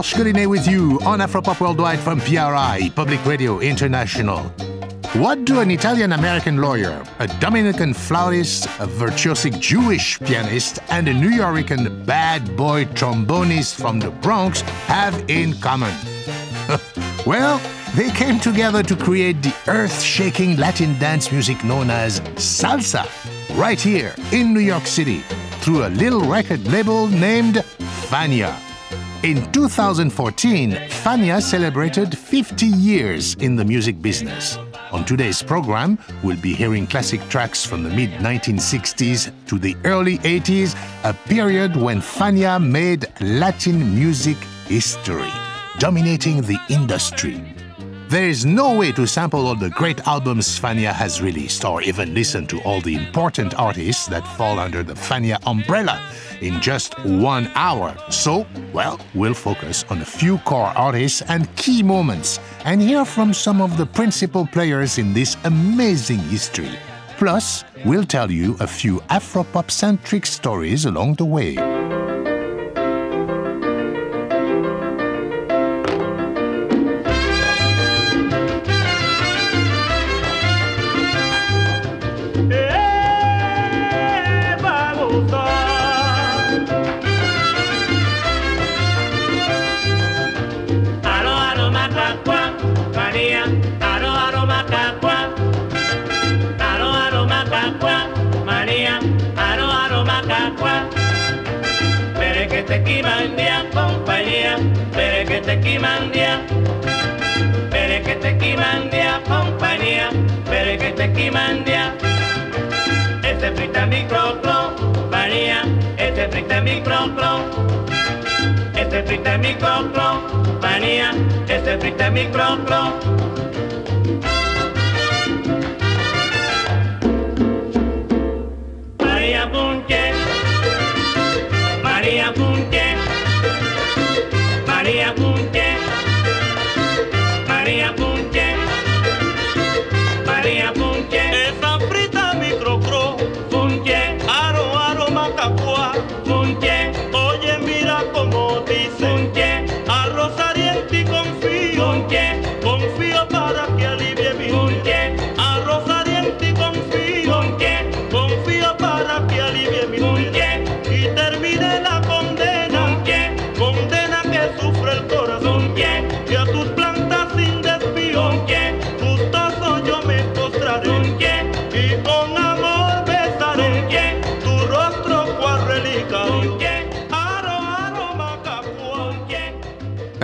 Georges Collinet with you on Afropop Worldwide from PRI, Public Radio International. What do an Italian American lawyer, a Dominican flautist, a virtuosic Jewish pianist, and a New Yorker bad boy trombonist from the Bronx have in common? well, they came together to create the earth shaking Latin dance music known as salsa, right here in New York City, through a little record label named Fania. In 2014, Fania celebrated 50 years in the music business. On today's program, we'll be hearing classic tracks from the mid 1960s to the early 80s, a period when Fania made Latin music history, dominating the industry. There is no way to sample all the great albums Fania has released or even listen to all the important artists that fall under the Fania umbrella in just one hour. So, well, we'll focus on a few core artists and key moments and hear from some of the principal players in this amazing history. Plus, we'll tell you a few Afropop centric stories along the way. quimandia, compañía, pere que te quimandia, pere que te quimandia, compañía, pere que te quimandia. Este frita mi cloclo, María, este frita mi cloclo, este frita mi cloclo, María, este frita mi cloclo.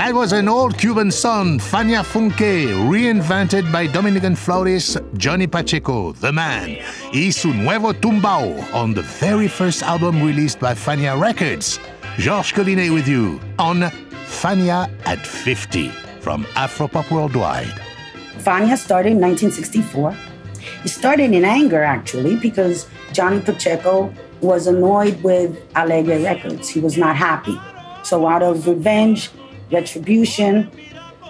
That was an old Cuban song, Fania Funché, reinvented by Dominican flautist Johnny Pacheco, the man. Y su nuevo tumbao on the very first album released by Fania Records. Georges Collinet with you on Fania at 50 from Afropop Worldwide. Fania started in 1964. It started in anger, actually, because Johnny Pacheco was annoyed with Alegre Records. He was not happy. So, out of revenge, retribution,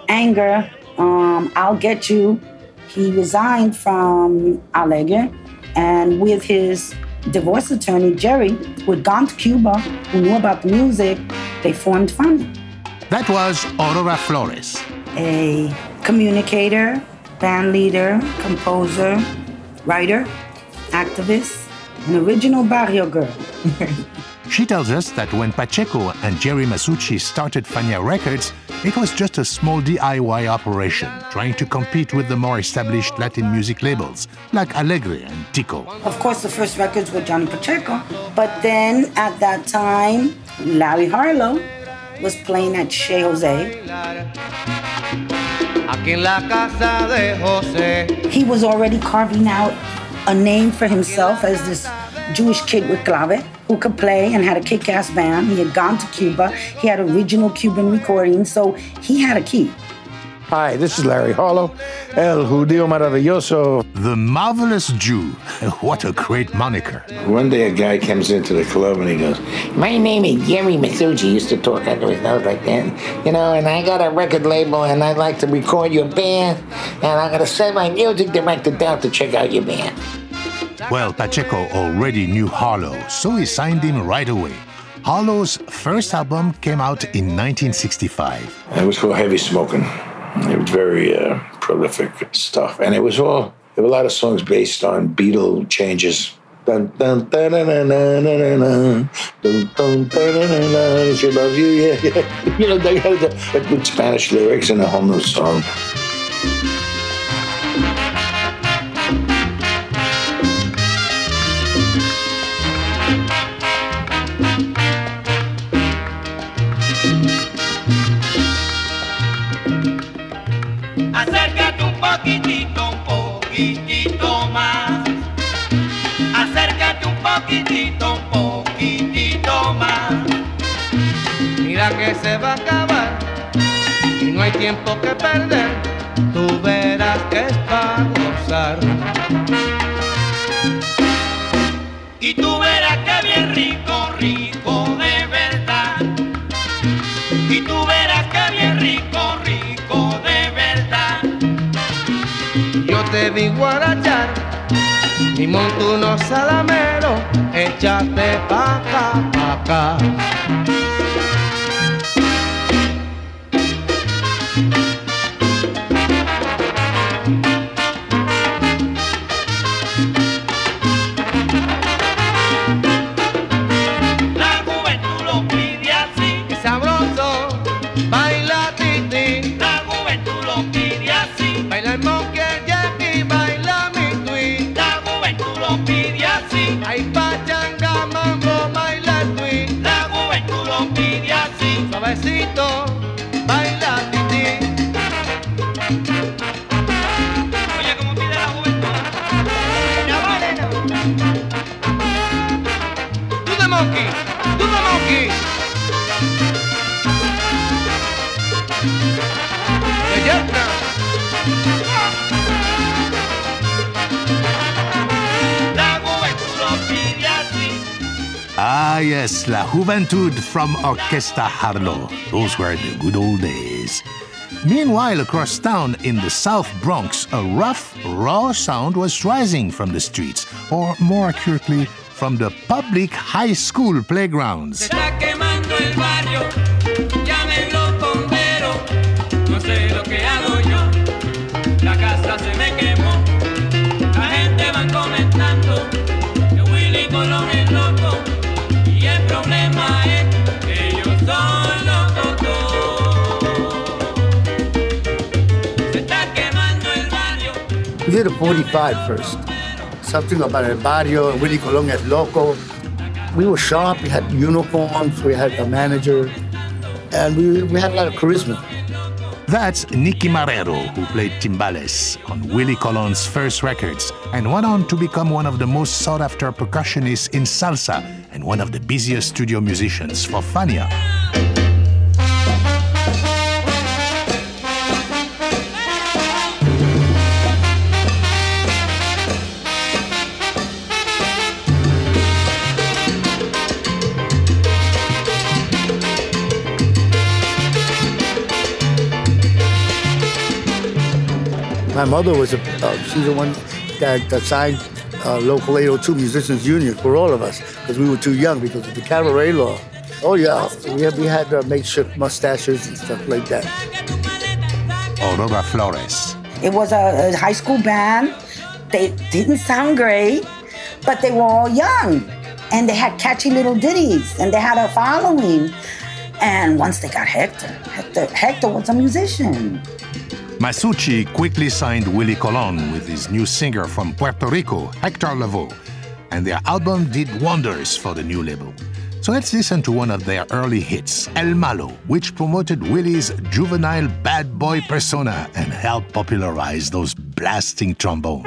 anger, um, I'll get you, he resigned from Alegre. And with his divorce attorney, Jerry, who had gone to Cuba, who knew about the music, they formed Fania That was Aurora Flores. a communicator, band leader, composer, writer, activist, an original barrio girl. She tells us that when Pacheco and Jerry Masucci started Fania Records, it was just a small DIY operation, trying to compete with the more established Latin music labels like Alegre and Tico. Of course, the first records were Johnny Pacheco, but then at that time, Larry Harlow was playing at Chez Jose. Aquí en la casa de José. He was already carving out a name for himself as this Jewish kid with clave who could play and had a kick ass band. He had gone to Cuba, he had original Cuban recordings, so he had a key. Hi, this is Larry Harlow, El Judío Maravilloso. The Marvelous Jew. What a great moniker. One day a guy comes into the club and he goes, My name is Jerry Masucci. He used to talk under his nose like that. You know, and I got a record label and I'd like to record your band. And I'm going to send my music director down to check out your band. Well, Pacheco already knew Harlow, so he signed him right away. Harlow's first album came out in 1965. It was called Heavy Smoking. It was Very uh, prolific stuff. And it was all, there were a lot of songs based on Beatle changes. Dun, dun, da, da, da, da, da, da, dun, dun, da, she loves you, yeah, yeah. You know, they had the, the Spanish lyrics and a whole new song. Poquitito, un poquitito más. Mira que se va a acabar y no hay tiempo que perder. Tú verás que es para gozar. Y tú verás que bien rico, rico de verdad. Y tú verás que bien rico, rico de verdad. Yo te vi guarachar Limón tú no salamero, échate pa' acá, pa' acá. Ah, yes, La Juventud from Orquesta Harlow. Those were the good old days. Meanwhile, across town in the South Bronx, a rough, raw sound was rising from the streets, or more accurately, from the public high school playgrounds. Did a 45 first. Something about El Barrio, Willie Colón as Loco. We were sharp, we had uniforms, we had a manager, and we, we had a lot of charisma. That's Nicky Marrero, who played timbales on Willie Colon's first records and went on to become one of the most sought after percussionists in salsa and one of the busiest studio musicians for Fania. My mother was a, uh, she's the one that, that signed uh, local 802 musicians union for all of us because we were too young because of the cabaret law. Oh yeah, we had, we had uh, makeshift mustaches and stuff like that. Aurora Flores. It was a, a high school band. They didn't sound great, but they were all young. And they had catchy little ditties and they had a following. And once they got Hector, Hector, Hector was a musician. Masucci quickly signed Willie Colon with his new singer from Puerto Rico, Hector Lavoe, and their album did wonders for the new label. So let's listen to one of their early hits, El Malo, which promoted Willie's juvenile bad boy persona and helped popularize those blasting trombones.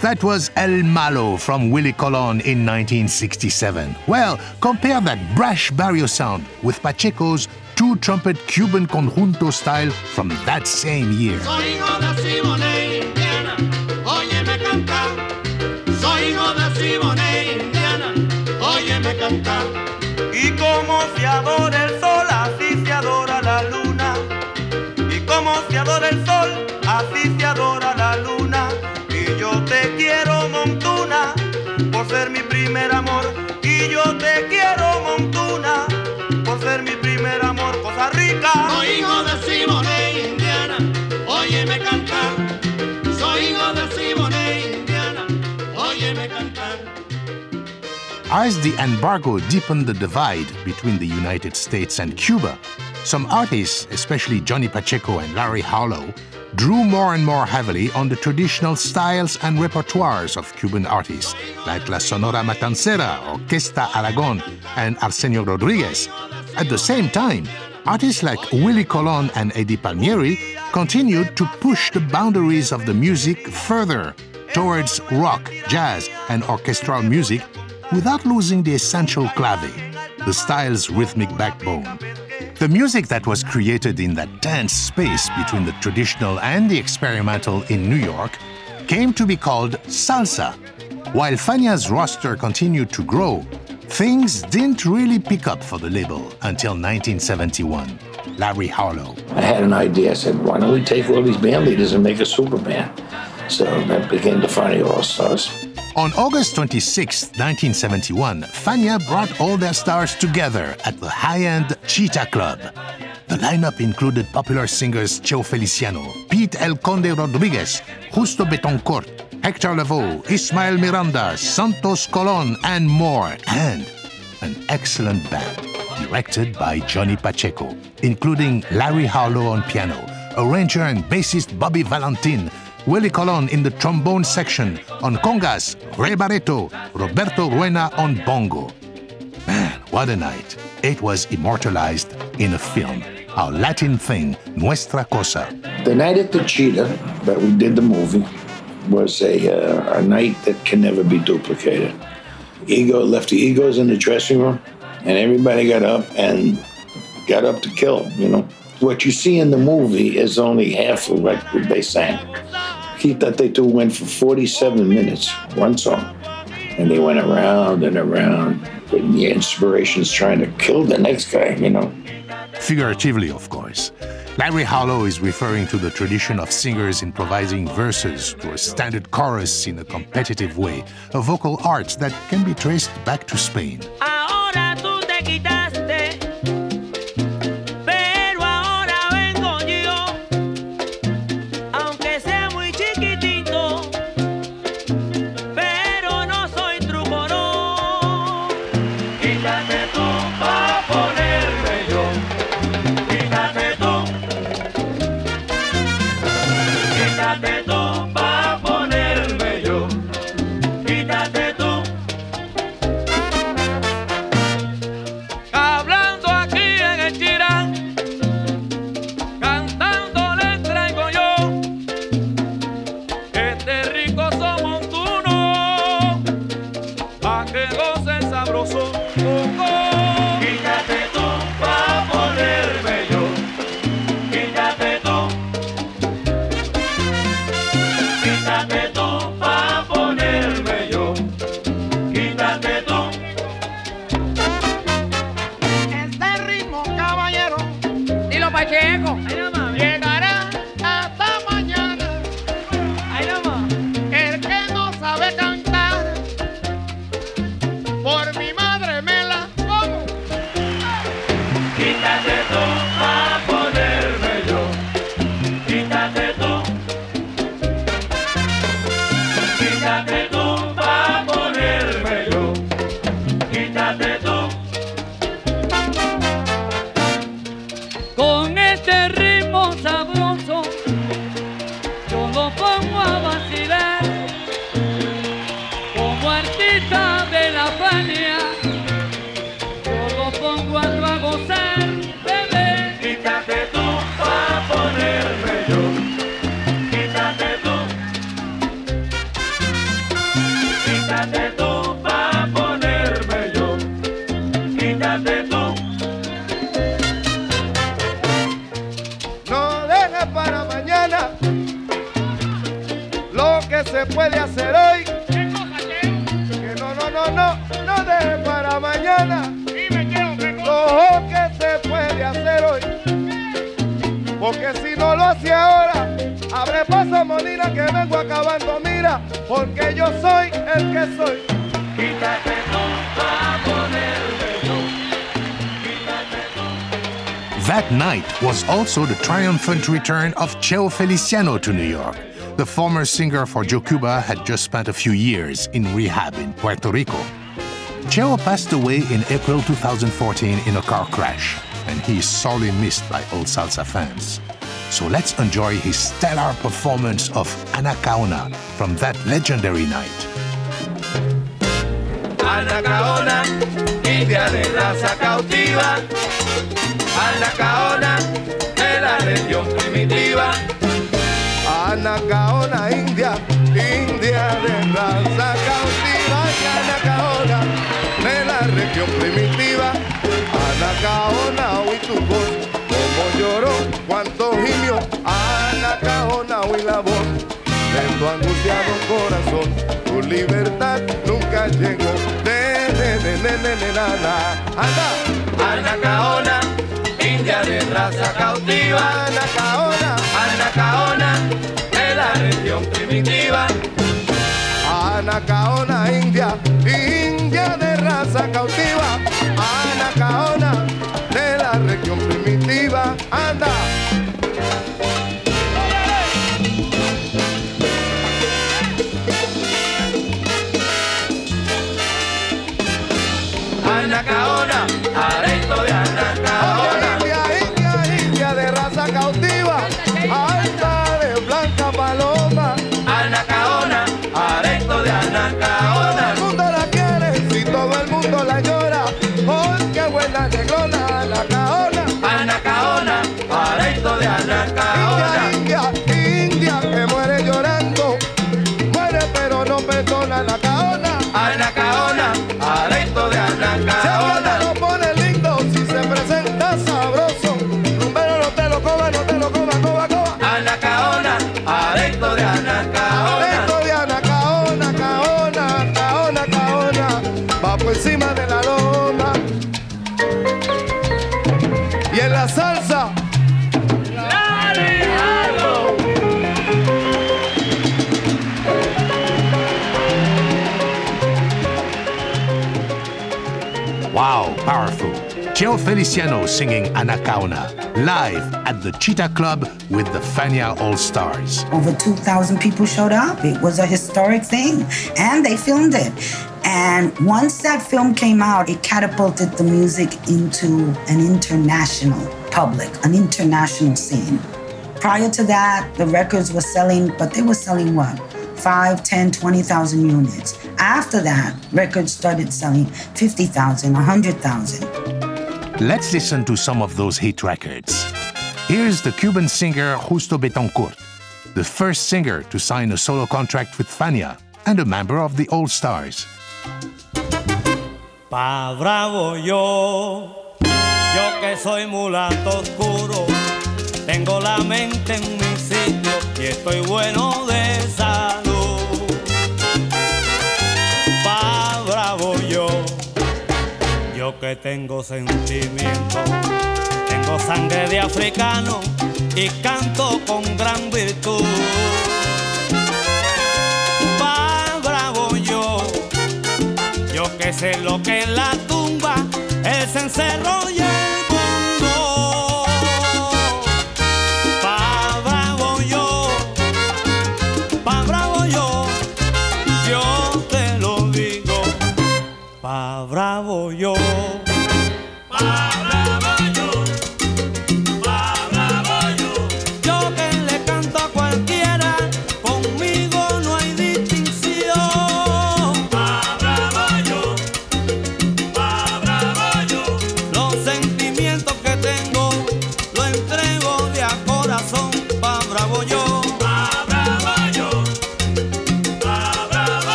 That was El Malo from Willie Colon in 1967. Well, compare that brash barrio sound with Pacheco's two trumpet Cuban conjunto style from that same year. Soy hijo de Simone, Indiana, óyeme cantar. Soy hijo de Simone, Indiana, óyeme cantar. Y como se adora el sol, así se adora la luna. Y como se adora el sol, así se adora la luna. Y yo te quiero, Montuna, por ser mi primer amor. Y yo te quiero, Montuna, por ser mi primer amor. Costa Rica. Soy hijo de Simone, Indiana, óyeme cantar. Soy hijo de Simone, Indiana, óyeme cantar. As the embargo deepened the divide between the United States and Cuba, some artists, especially Johnny Pacheco and Larry Harlow, drew more and more heavily on the traditional styles and repertoires of Cuban artists like La Sonora Matancera, Orquesta Aragon, and Arsenio Rodriguez. At the same time, artists like Willie Colon and Eddie Palmieri continued to push the boundaries of the music further towards rock, jazz, and orchestral music without losing the essential clave, the style's rhythmic backbone. The music that was created in that dense space between the traditional and the experimental in New York came to be called salsa. While Fania's roster continued to grow, things didn't really pick up for the label until 1971. Larry Harlow. I had an idea. I said, why don't we take all these band leaders and make a super band? So that became the Fania All Stars. On August 26, 1971, Fania brought all their stars together at the high-end Cheetah Club. The lineup included popular singers Cheo Feliciano, Pete El Conde Rodriguez, Justo Betancourt, Hector Lavoe, Ismael Miranda, Santos Colon, and more, and an excellent band directed by Johnny Pacheco, including Larry Harlow on piano, arranger and bassist Bobby Valentin, Willie Colon in the trombone section, on congas, Ray Barretto, Roberto Roena on bongo. Man, what a night. It was immortalized in a film, our Latin thing, Nuestra Cosa. The night at the Cheetah that we did the movie was a, uh, a night that can never be duplicated. Ego left the egos in the dressing room, and everybody got up and got up to kill. You know, what you see in the movie is only half of what they sang. Quítate Tu went for 47 minutes, one song, and they went around and around. And the inspiration's trying to kill the next guy. You know. Figuratively, of course. Larry Harlow is referring to the tradition of singers improvising verses to a standard chorus in a competitive way, a vocal art that can be traced back to Spain. Ahora night was also the triumphant return of Cheo Feliciano to New York. The former singer for Joe Cuba had just spent a few years in rehab in Puerto Rico. Cheo passed away in April 2014 in a car crash, and he is sorely missed by all salsa fans. So let's enjoy his stellar performance of Anacaona from that legendary night. Anacaona, india de raza cautiva. Anacaona, de la región primitiva. Anacaona, india, india de raza cautiva. Anacaona, de la región primitiva. Anacaona, oí tu voz, como lloró, cuánto gimió. Anacaona, oí la voz de tu angustiado corazón. Tu libertad nunca llegó. De, de, de, de, de, de, na. Anda, India de raza cautiva. Anacaona, Anacaona, de la región primitiva. Anacaona, india, india de raza cautiva. Anacaona, de la región primitiva. Anda. Cheo Feliciano singing Anacaona live at the Cheetah Club with the Fania All Stars. Over 2,000 people showed up. It was a historic thing, and they filmed it. And once that film came out, it catapulted the music into an international public, an international scene. Prior to that, the records were selling, but they were selling what? 5, 10, 20,000 units. After that, records started selling 50,000, 100,000. Let's listen to some of those hit records. Here's the Cuban singer Justo Betancourt, the first singer to sign a solo contract with Fania and a member of the All Stars. Pa' bravo yo, yo que soy mulato oscuro, tengo la mente en mi sitio y estoy bueno de salud. Que tengo sentimiento, tengo sangre de africano y canto con gran virtud. Pa' bravo yo, yo que sé lo que es la tumba, el cencerro y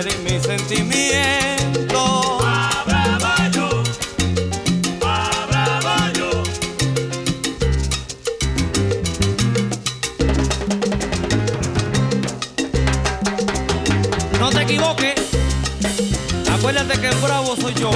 forma de herir mis sentimientos. Abrabayo, abrabayo. No te equivoques, acuérdate que el bravo soy yo.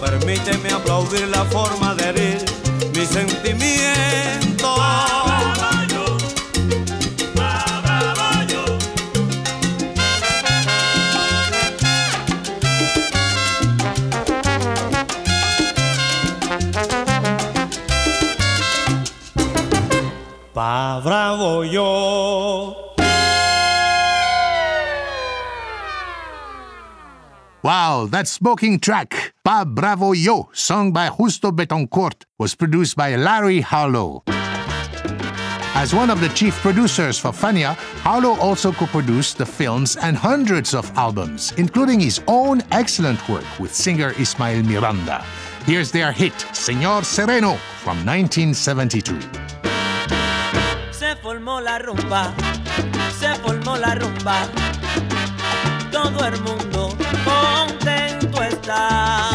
Permíteme aplaudir la forma that smoking track, Pa Bravo Yo, sung by Justo Betancourt, was produced by Larry Harlow. As one of the chief producers for Fania, Harlow also co-produced the films and hundreds of albums, including his own excellent work with singer Ismael Miranda. Here's their hit, Señor Sereno, from 1972. Se formó la rumba, se formó la rumba. Todo el mundo contento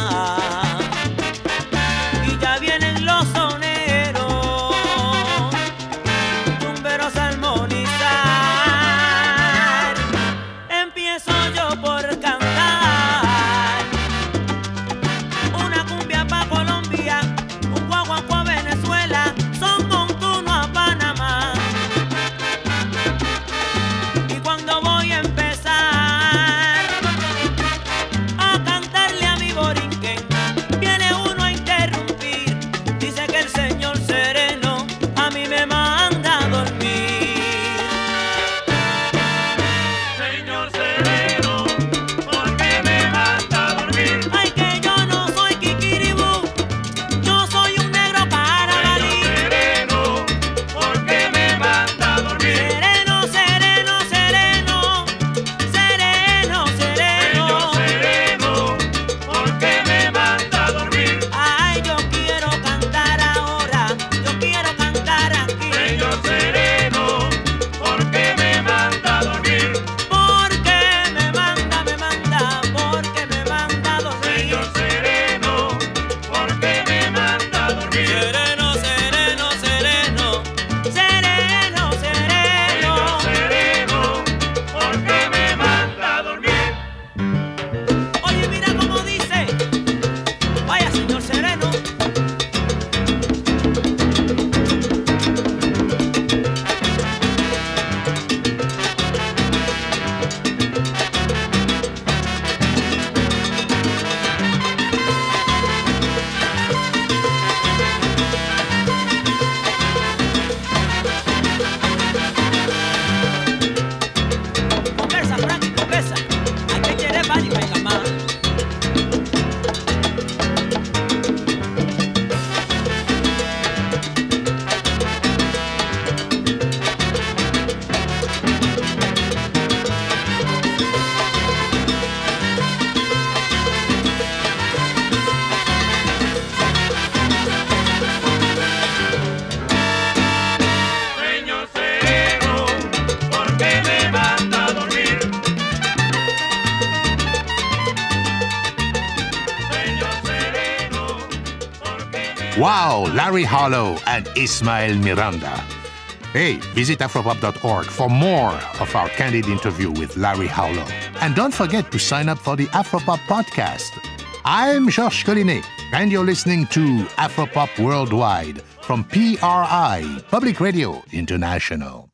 Larry and Ismael Miranda. Hey, visit afropop.org for more of our candid interview with Larry Harlow. And don't forget to sign up for the Afropop podcast. I'm Georges Collinet, and you're listening to Afropop Worldwide from PRI, Public Radio International.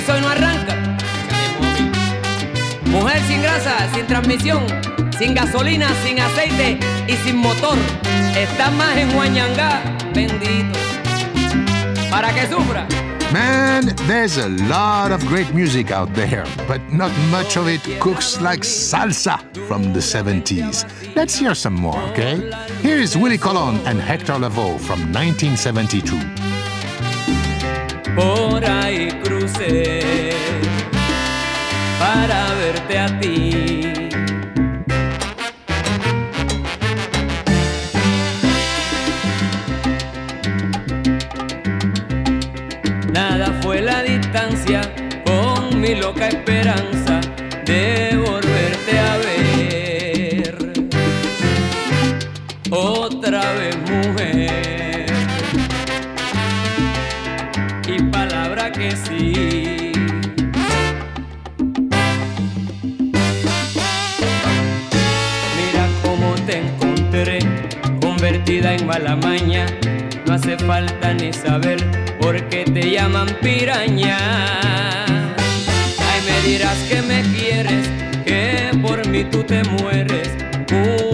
Piso hoy no arranca. Mujer sin grasa, sin transmisión, sin gasolina, sin aceite y sin motor. Está más en Huañangá, bendito. Para que sufra. Man, there's a lot of great music out there, but not much of it cooks like salsa from the 70s. Let's hear some more, okay? Here is Willie Colon and Hector Lavoe from 1972. Ahí crucé para verte a ti. Nada fue la distancia con mi loca esperanza de que sí. Mira cómo te encontré, convertida en mala maña. No hace falta ni saber por qué te llaman piraña. Ay, me dirás que me quieres, que por mí tú te mueres una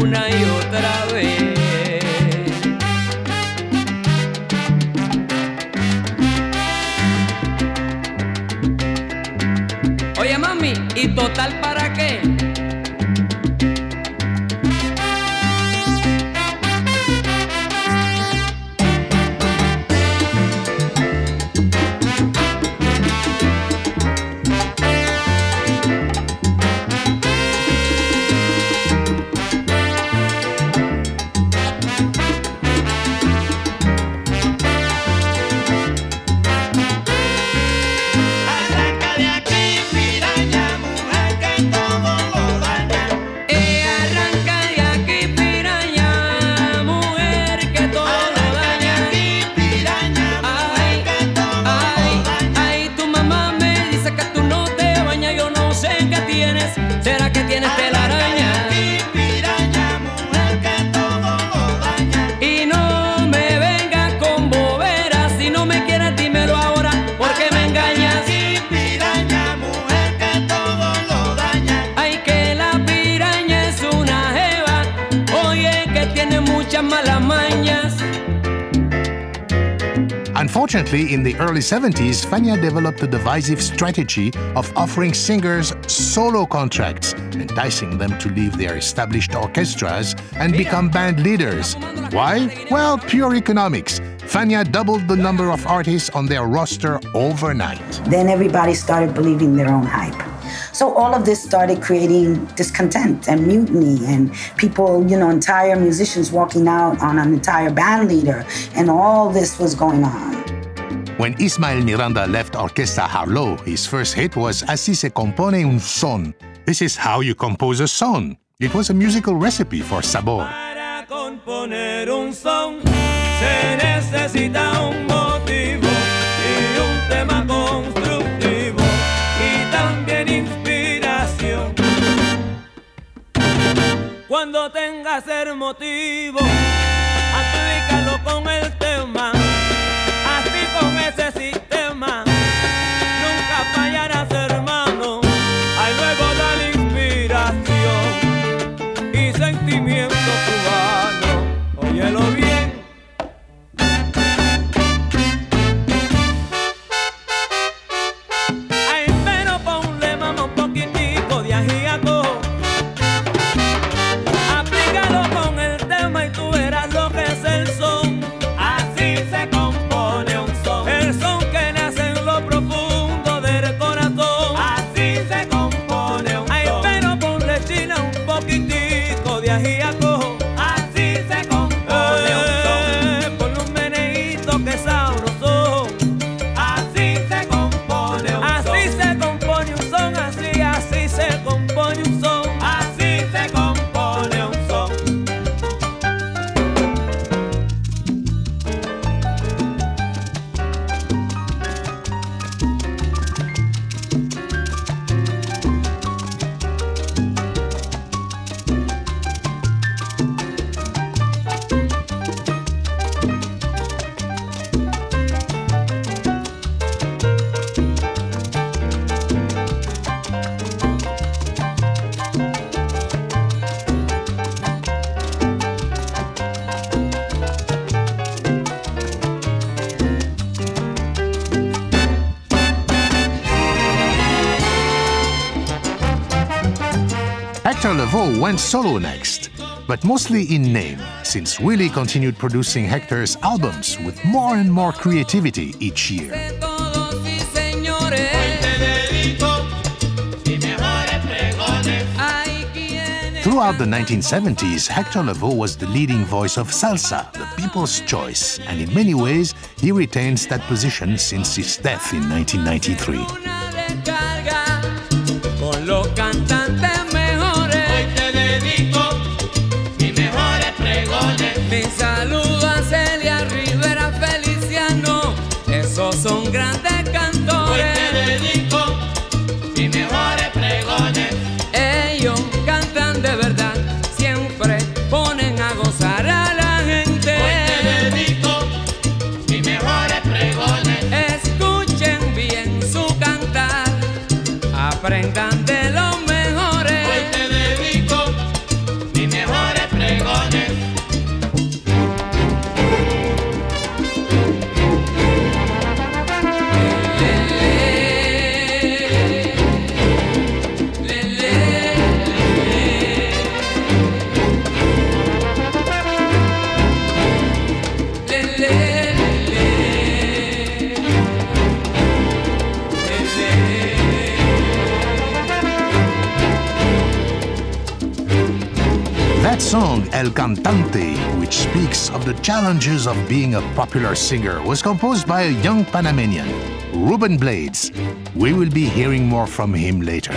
In the early 70s, Fania developed a divisive strategy of offering singers solo contracts, enticing them to leave their established orchestras and become band leaders. Why? Well, pure economics. Fania doubled the number of artists on their roster overnight. Then everybody started believing their own hype. So all of this started creating discontent and mutiny and people, you know, entire musicians walking out on an entire band leader and all this was going on. When Ismael Miranda left Orquesta Harlow, his first hit was Así se compone un son. This is how you compose a son. It was a musical recipe for sabor. Cuando tengas el motivo, aplícalo con el tema, Lavoe went solo next, but mostly in name, since Willie continued producing Hector's albums with more and more creativity each year. Throughout the 1970s, Hector Lavoe was the leading voice of salsa, the people's choice, and in many ways, he retains that position since his death in 1993. That song, El Cantante, which speaks of the challenges of being a popular singer, was composed by a young Panamanian, Ruben Blades. We will be hearing more from him later.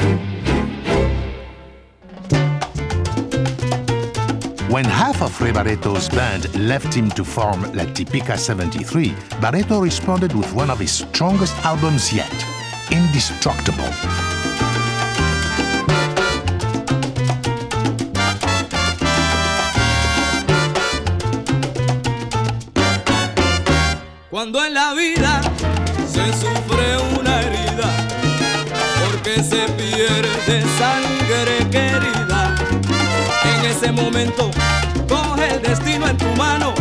When half of Barretto's band left him to form La Tipica 73, Barretto responded with one of his strongest albums yet, Indestructible. Cuando en la vida se sufre una herida, porque se pierde sangre querida. En ese momento, coge el destino en tu mano,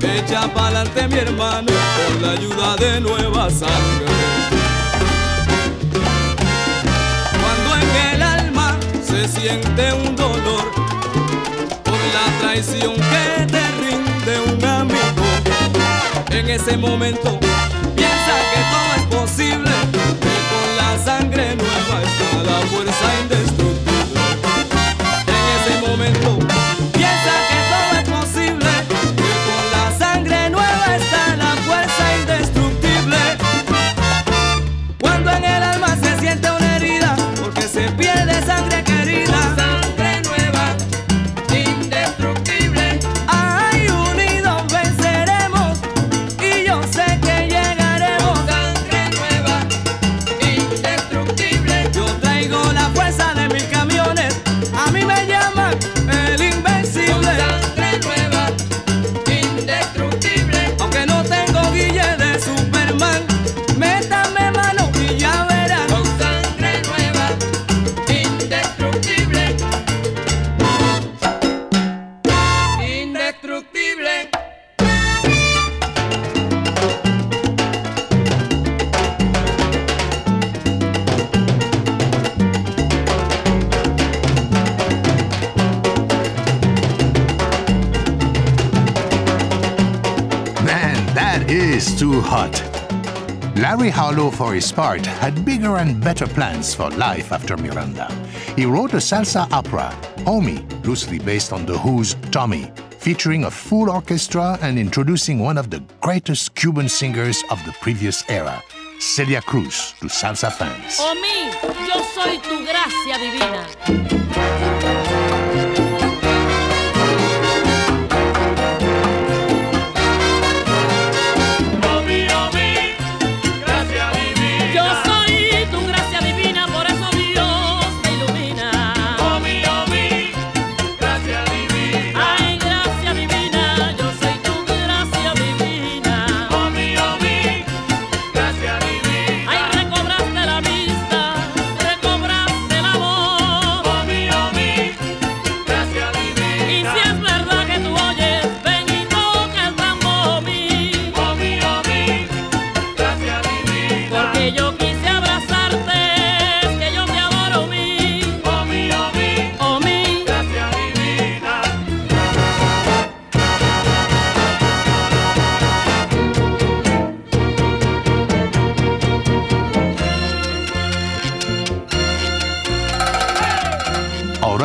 echa pa'lante mi hermano, con la ayuda de nueva sangre. Cuando en el alma se siente un dolor, por la traición que te rinde un. En ese momento Larry Harlow, for his part, had bigger and better plans for life after Miranda. He wrote a salsa opera, Hommy, loosely based on The Who's Tommy, featuring a full orchestra and introducing one of the greatest Cuban singers of the previous era, Celia Cruz, to salsa fans. Omi, yo soy tu gracia divina.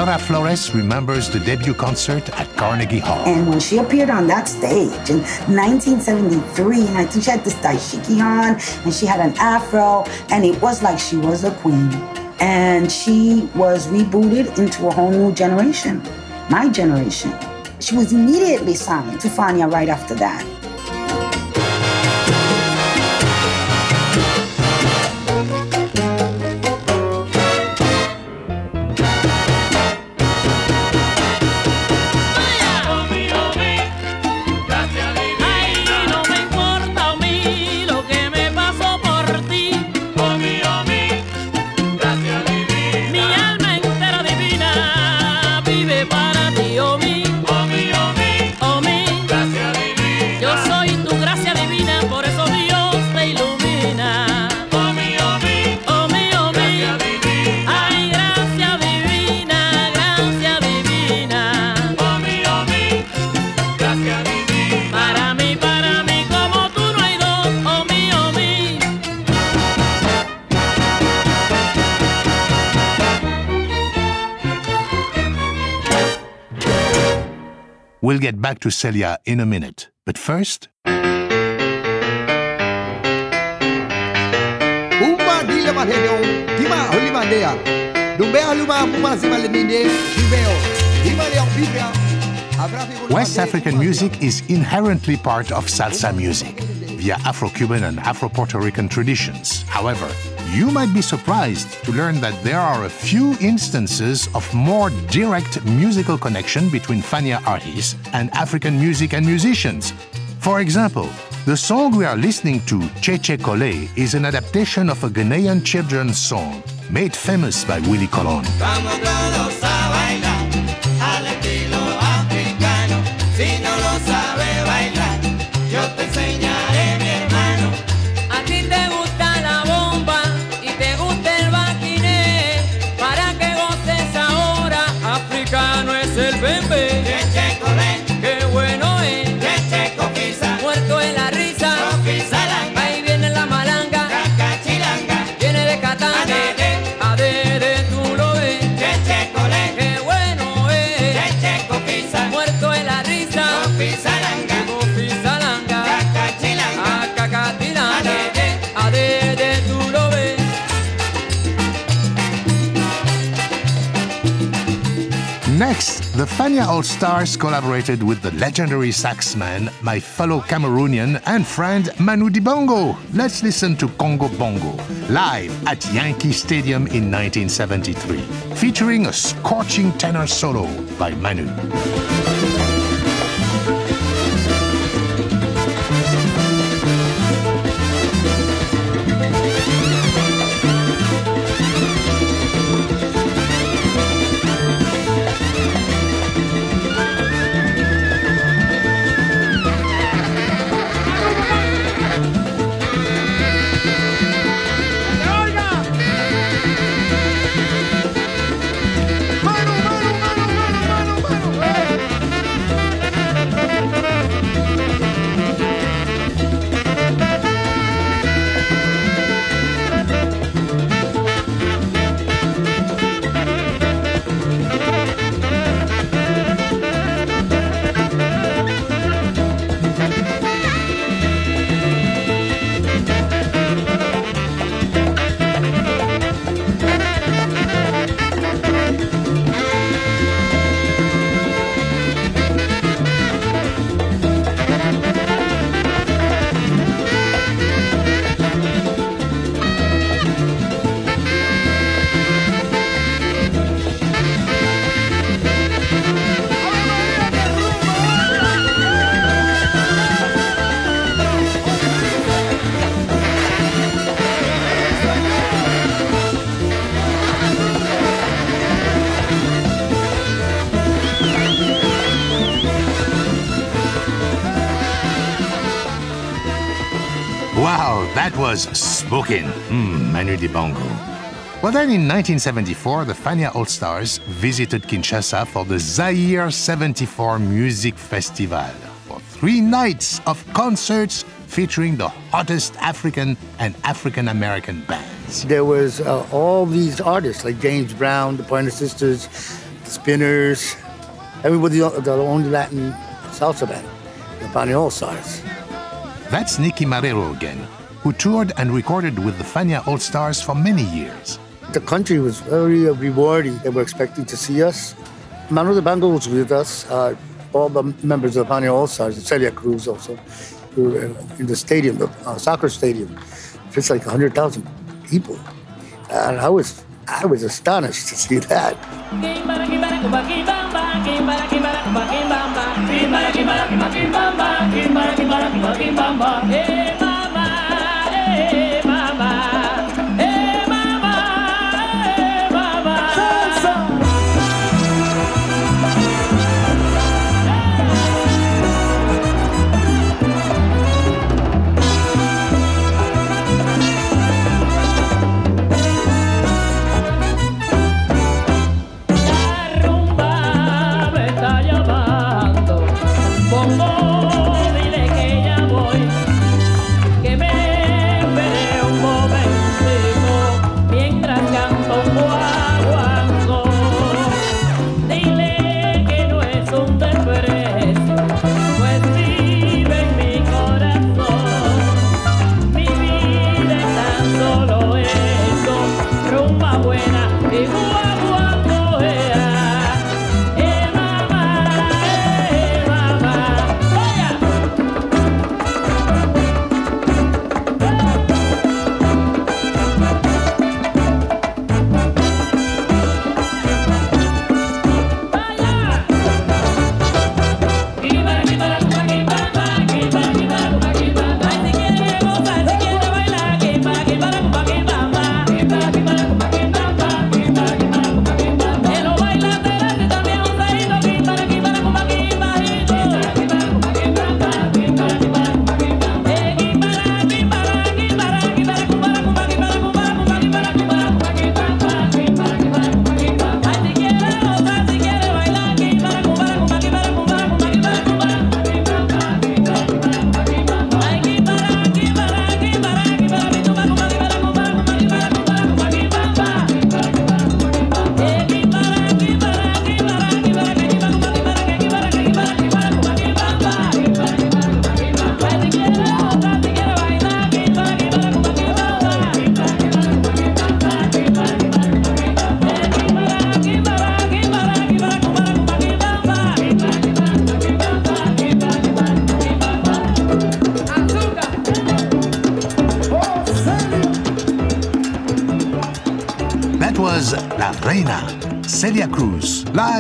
Aurora Flores remembers the debut concert at Carnegie Hall. And when she appeared on that stage in 1973, and I think she had this dashiki on, and she had an afro, and it was like she was a queen. And she was rebooted into a whole new generation, my generation. She was immediately signed to Fania right after that. Back to Celia in a minute. But first, Uma dile mahenyo, tima holi mandea. Dumbe aluma muma zima leminde, shiveo. Hima leo bibia. West African music is inherently part of salsa music via Afro Cuban and Afro Puerto Rican traditions. However, you might be surprised to learn that there are a few instances of more direct musical connection between Fania artists and African music and musicians. For example, the song we are listening to, Che Che Colé, is an adaptation of a Ghanaian children's song made famous by Willie Colón. The Fania All Stars collaborated with the legendary saxman, my fellow Cameroonian and friend Manu Dibango. Let's listen to Congo Bongo live at Yankee Stadium in 1973, featuring a scorching tenor solo by Manu. Smoking. Mm, Manu Dibango. Well, then in 1974, the Fania All Stars visited Kinshasa for the Zaire 74 Music Festival for three nights of concerts featuring the hottest African and African American bands. There was uh, all these artists like James Brown, the Pointer Sisters, the Spinners, everybody, the only Latin salsa band, the Fania All Stars. That's Nicky Marrero again, who toured and recorded with the Fania All Stars for many years. The country was very uh, rewarding. They were expecting to see us. Manu Dibango was with us. Uh, all the members of the Fania All Stars, Celia Cruz also, who were in the stadium, the uh, soccer stadium. It's like 100,000 people. And I was, I was astonished to see that. rumba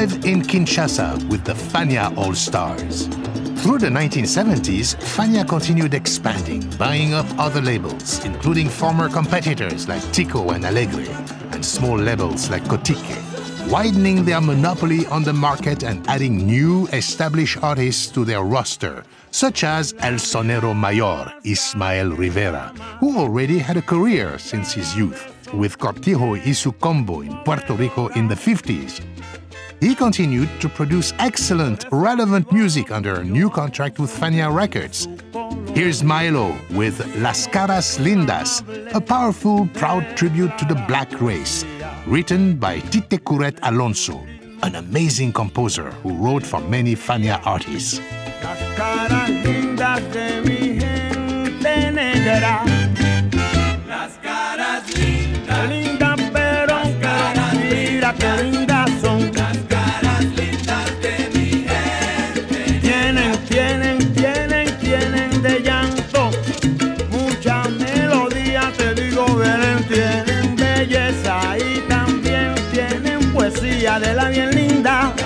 In Kinshasa with the Fania All Stars. Through the 1970s, Fania continued expanding, buying up other labels, including former competitors like Tico and Alegre, and small labels like Cotique, widening their monopoly on the market and adding new established artists to their roster, such as El Sonero Mayor, Ismael Rivera, who already had a career since his youth with Cortijo y su combo in Puerto Rico in the 50s. He continued to produce excellent, relevant music under a new contract with Fania Records. Here's Maelo with Las Caras Lindas, a powerful, proud tribute to the black race, written by Tite Curet Alonso, an amazing composer who wrote for many Fania artists. Poesía de la bien linda.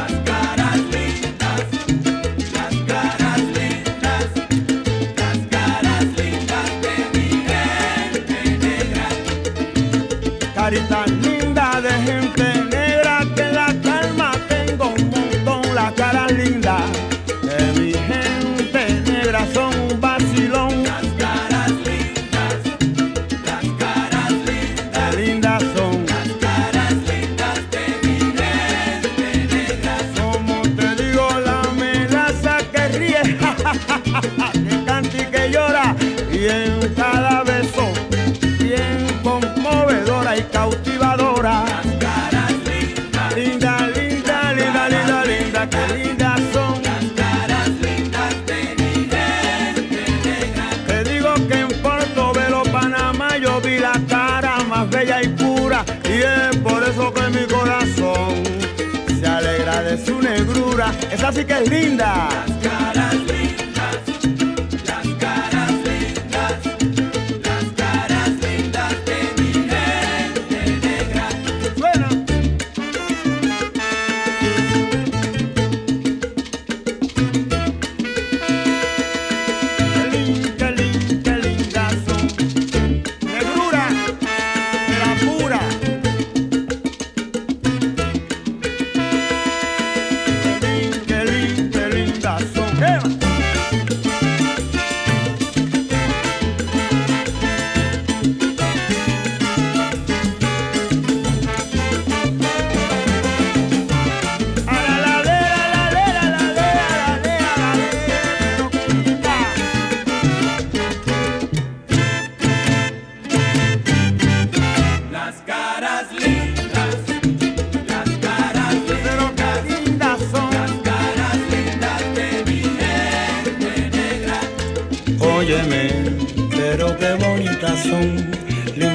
Esa sí que es linda.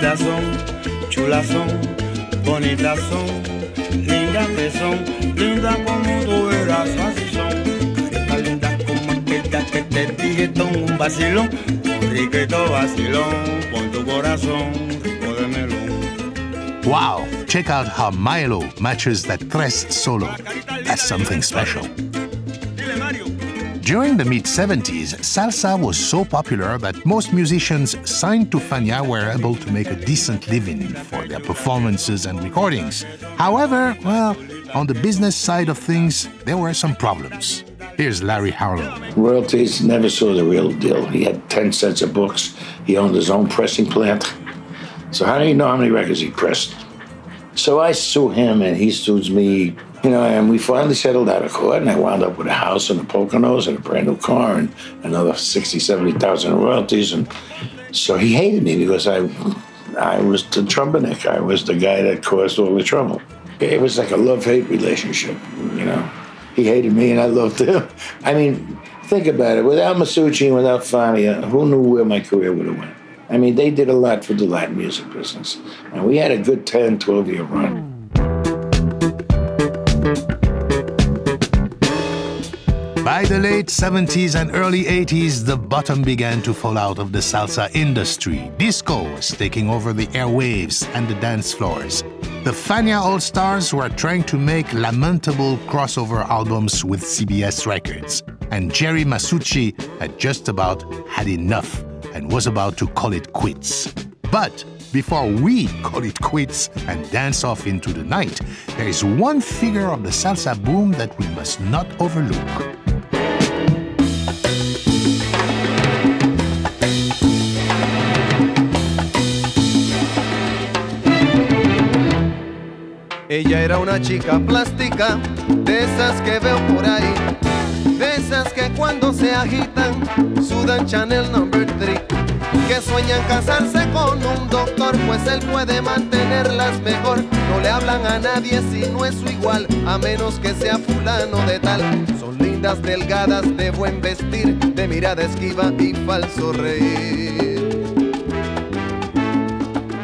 Son, son, son, que son, como tú eras, así son. Como que te dije, un vacilón, un vacilón, con tu corazón. Wow, check out how Maelo matches that tres solo. That's something special. During the mid 70s, salsa was so popular that most musicians signed to Fania were able to make a decent living for their performances and recordings. However, well, on the business side of things, there were some problems. Here's Larry Harlow. Royalties never saw the real deal. He had 10 sets of books. He owned his own pressing plant. So how do you know how many records he pressed? So I sue him and he sues me, you know, and we finally settled out of court and I wound up with a house and the Poconos and a brand new car and another 60, 70,000 in royalties. And so he hated me because I, I was the trumpetnik. I was the guy that caused all the trouble. It was like a love-hate relationship, you know. He hated me and I loved him. I mean, think about it. Without Masucci and without Fania, who knew where my career would have went? I mean, they did a lot for the Latin music business. And we had a good 10, 12 year run. By the late 70s and early 80s, the bottom began to fall out of the salsa industry. Disco was taking over the airwaves and the dance floors. The Fania All Stars were trying to make lamentable crossover albums with CBS Records. And Jerry Masucci had just about had enough and was about to call it quits. But before we call it quits and dance off into the night, there is one figure of the salsa boom that we must not overlook. Ella era una chica plástica, de esas que veo por ahí, de esas que cuando se agitan sudan Chanel number 3, que sueñan casarse con un doctor, pues él puede mantenerlas mejor. No le hablan a nadie si no es su igual, a menos que sea fulano de tal. Son lindas, delgadas, de buen vestir, de mirada esquiva y falso reír.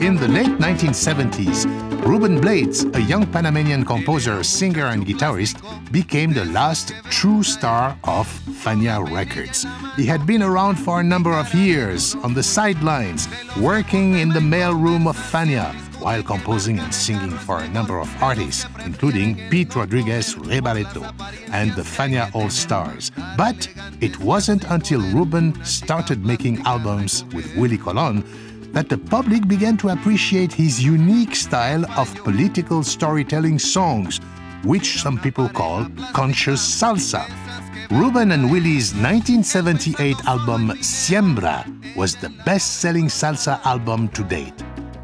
In the late 1970s, Ruben Blades, a young Panamanian composer, singer, and guitarist, became the last true star of Fania Records. He had been around for a number of years on the sidelines, working in the mailroom of Fania while composing and singing for a number of artists, including Pete Rodriguez, Ray Barretto, and the Fania All Stars. But it wasn't until Ruben started making albums with Willie Colón that the public began to appreciate his unique style of political storytelling songs, which some people call conscious salsa. Ruben and Willie's 1978 album Siembra was the best selling salsa album to date.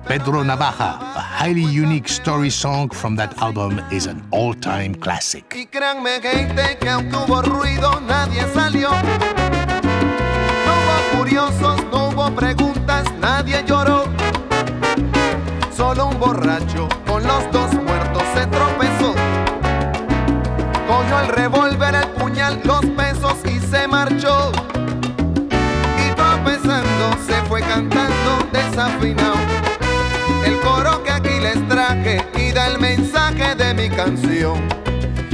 Pedro Navaja, a highly unique story song from that album, is an all time classic. Nadie lloró. Solo un borracho con los dos muertos se tropezó. Cogió el revólver, el puñal, los pesos y se marchó. Y tropezando se fue cantando desafinado. El coro que aquí les traje y da el mensaje de mi canción.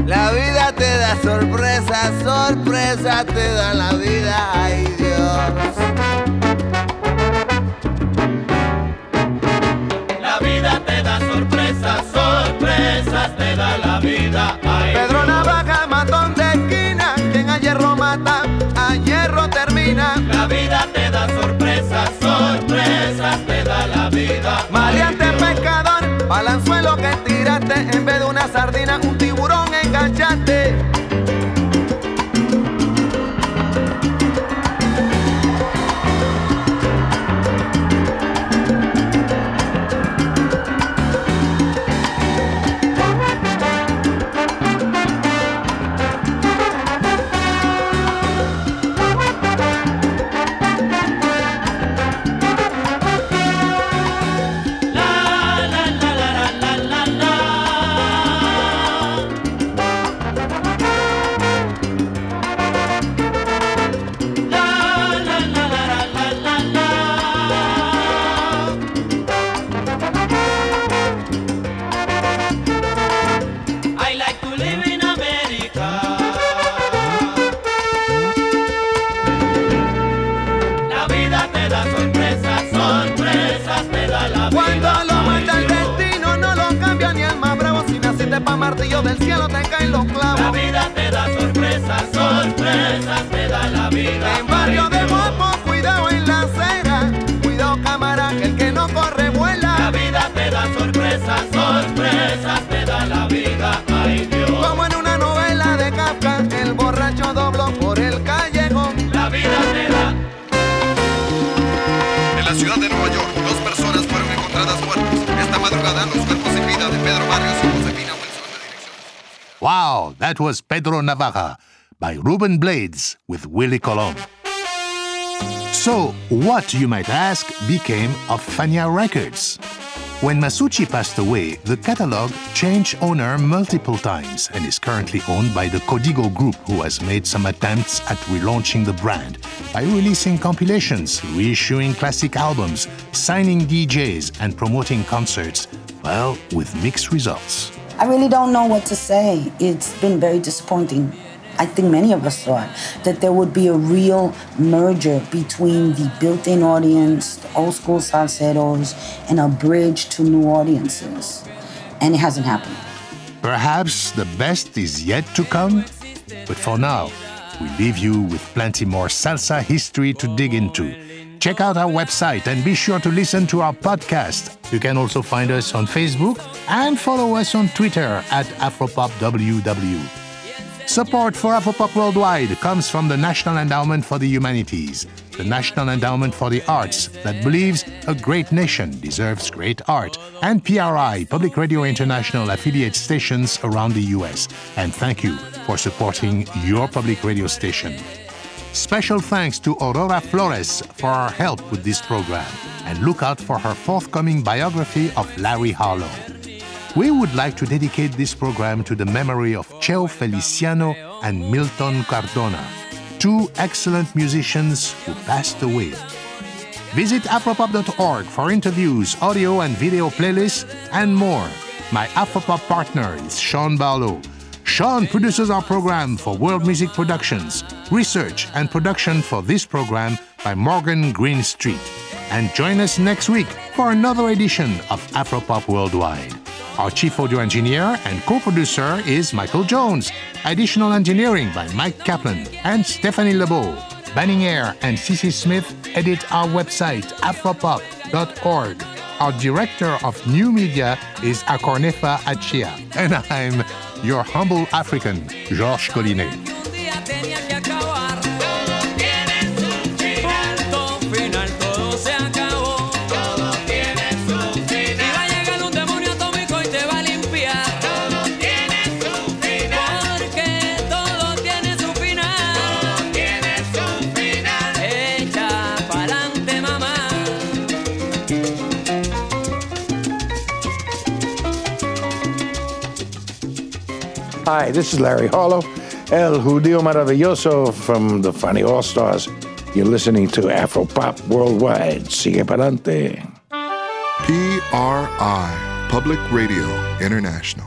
La vida te da sorpresa, sorpresa te da la vida, ay Dios. La vida. Ay, Pedro Navaja, matón de esquina, quien a hierro mata, a hierro termina. La vida te da sorpresas, sorpresas te da la vida. Maleante pescador, balanzuelo que tiraste, en vez de una sardina, un tiburón martillo del cielo, te caen los clavos. La vida te da sorpresas, sorpresas te da la vida. En barrio de Mopo, cuidado en la acera. Cuidado cámara, que el que no corre vuela. La vida te da sorpresas, sorpresas te da la vida. Ay Dios. Como en una novela de Kafka, el borracho dobló por el callejón. La vida te da. En la ciudad de Nueva York, dos personas fueron encontradas muertas. Esta madrugada, los cuerpos sin vida de Pedro Barrios. Wow, that was Pedro Navaja by Ruben Blades with Willie Colón. So, what, you might ask, became of Fania Records? When Masucci passed away, the catalog changed owner multiple times and is currently owned by the Codigo Group, who has made some attempts at relaunching the brand by releasing compilations, reissuing classic albums, signing DJs, and promoting concerts, well, with mixed results. I really don't know what to say. It's been very disappointing. I think many of us thought that there would be a real merger between the built in audience, the old school salseros, and a bridge to new audiences. And it hasn't happened. Perhaps the best is yet to come, but for now, we leave you with plenty more salsa history to dig into. Check out our website and be sure to listen to our podcast. You can also find us on Facebook and follow us on Twitter at AfropopWW. Support for Afropop Worldwide comes from the National Endowment for the Humanities, the National Endowment for the Arts that believes a great nation deserves great art, and PRI, Public Radio International affiliate stations around the US. And thank you for supporting your public radio station. Special thanks to Aurora Flores for her help with this program, and look out for her forthcoming biography of Larry Harlow. We would like to dedicate this program to the memory of Cheo Feliciano and Milton Cardona, two excellent musicians who passed away. Visit afropop.org for interviews, audio and video playlists, and more. My Afropop partner is Sean Barlow. Sean produces our program for World Music Productions, research and production for this program by Morgan Greenstreet. And join us next week for another edition of Afropop Worldwide. Our chief audio engineer and co producer is Michael Jones. Additional engineering by Mike Kaplan and Stephanie LeBeau. Banning Eyre and Cece Smith edit our website, afropop.org. Our director of new media is Akornefa Achia. And I'm your humble African, Georges Collinet. Hi, this is Larry Harlow, El Judío Maravilloso from the Fania All Stars. You're listening to Afro Pop Worldwide. Sigue pa'lante. PRI, Public Radio International.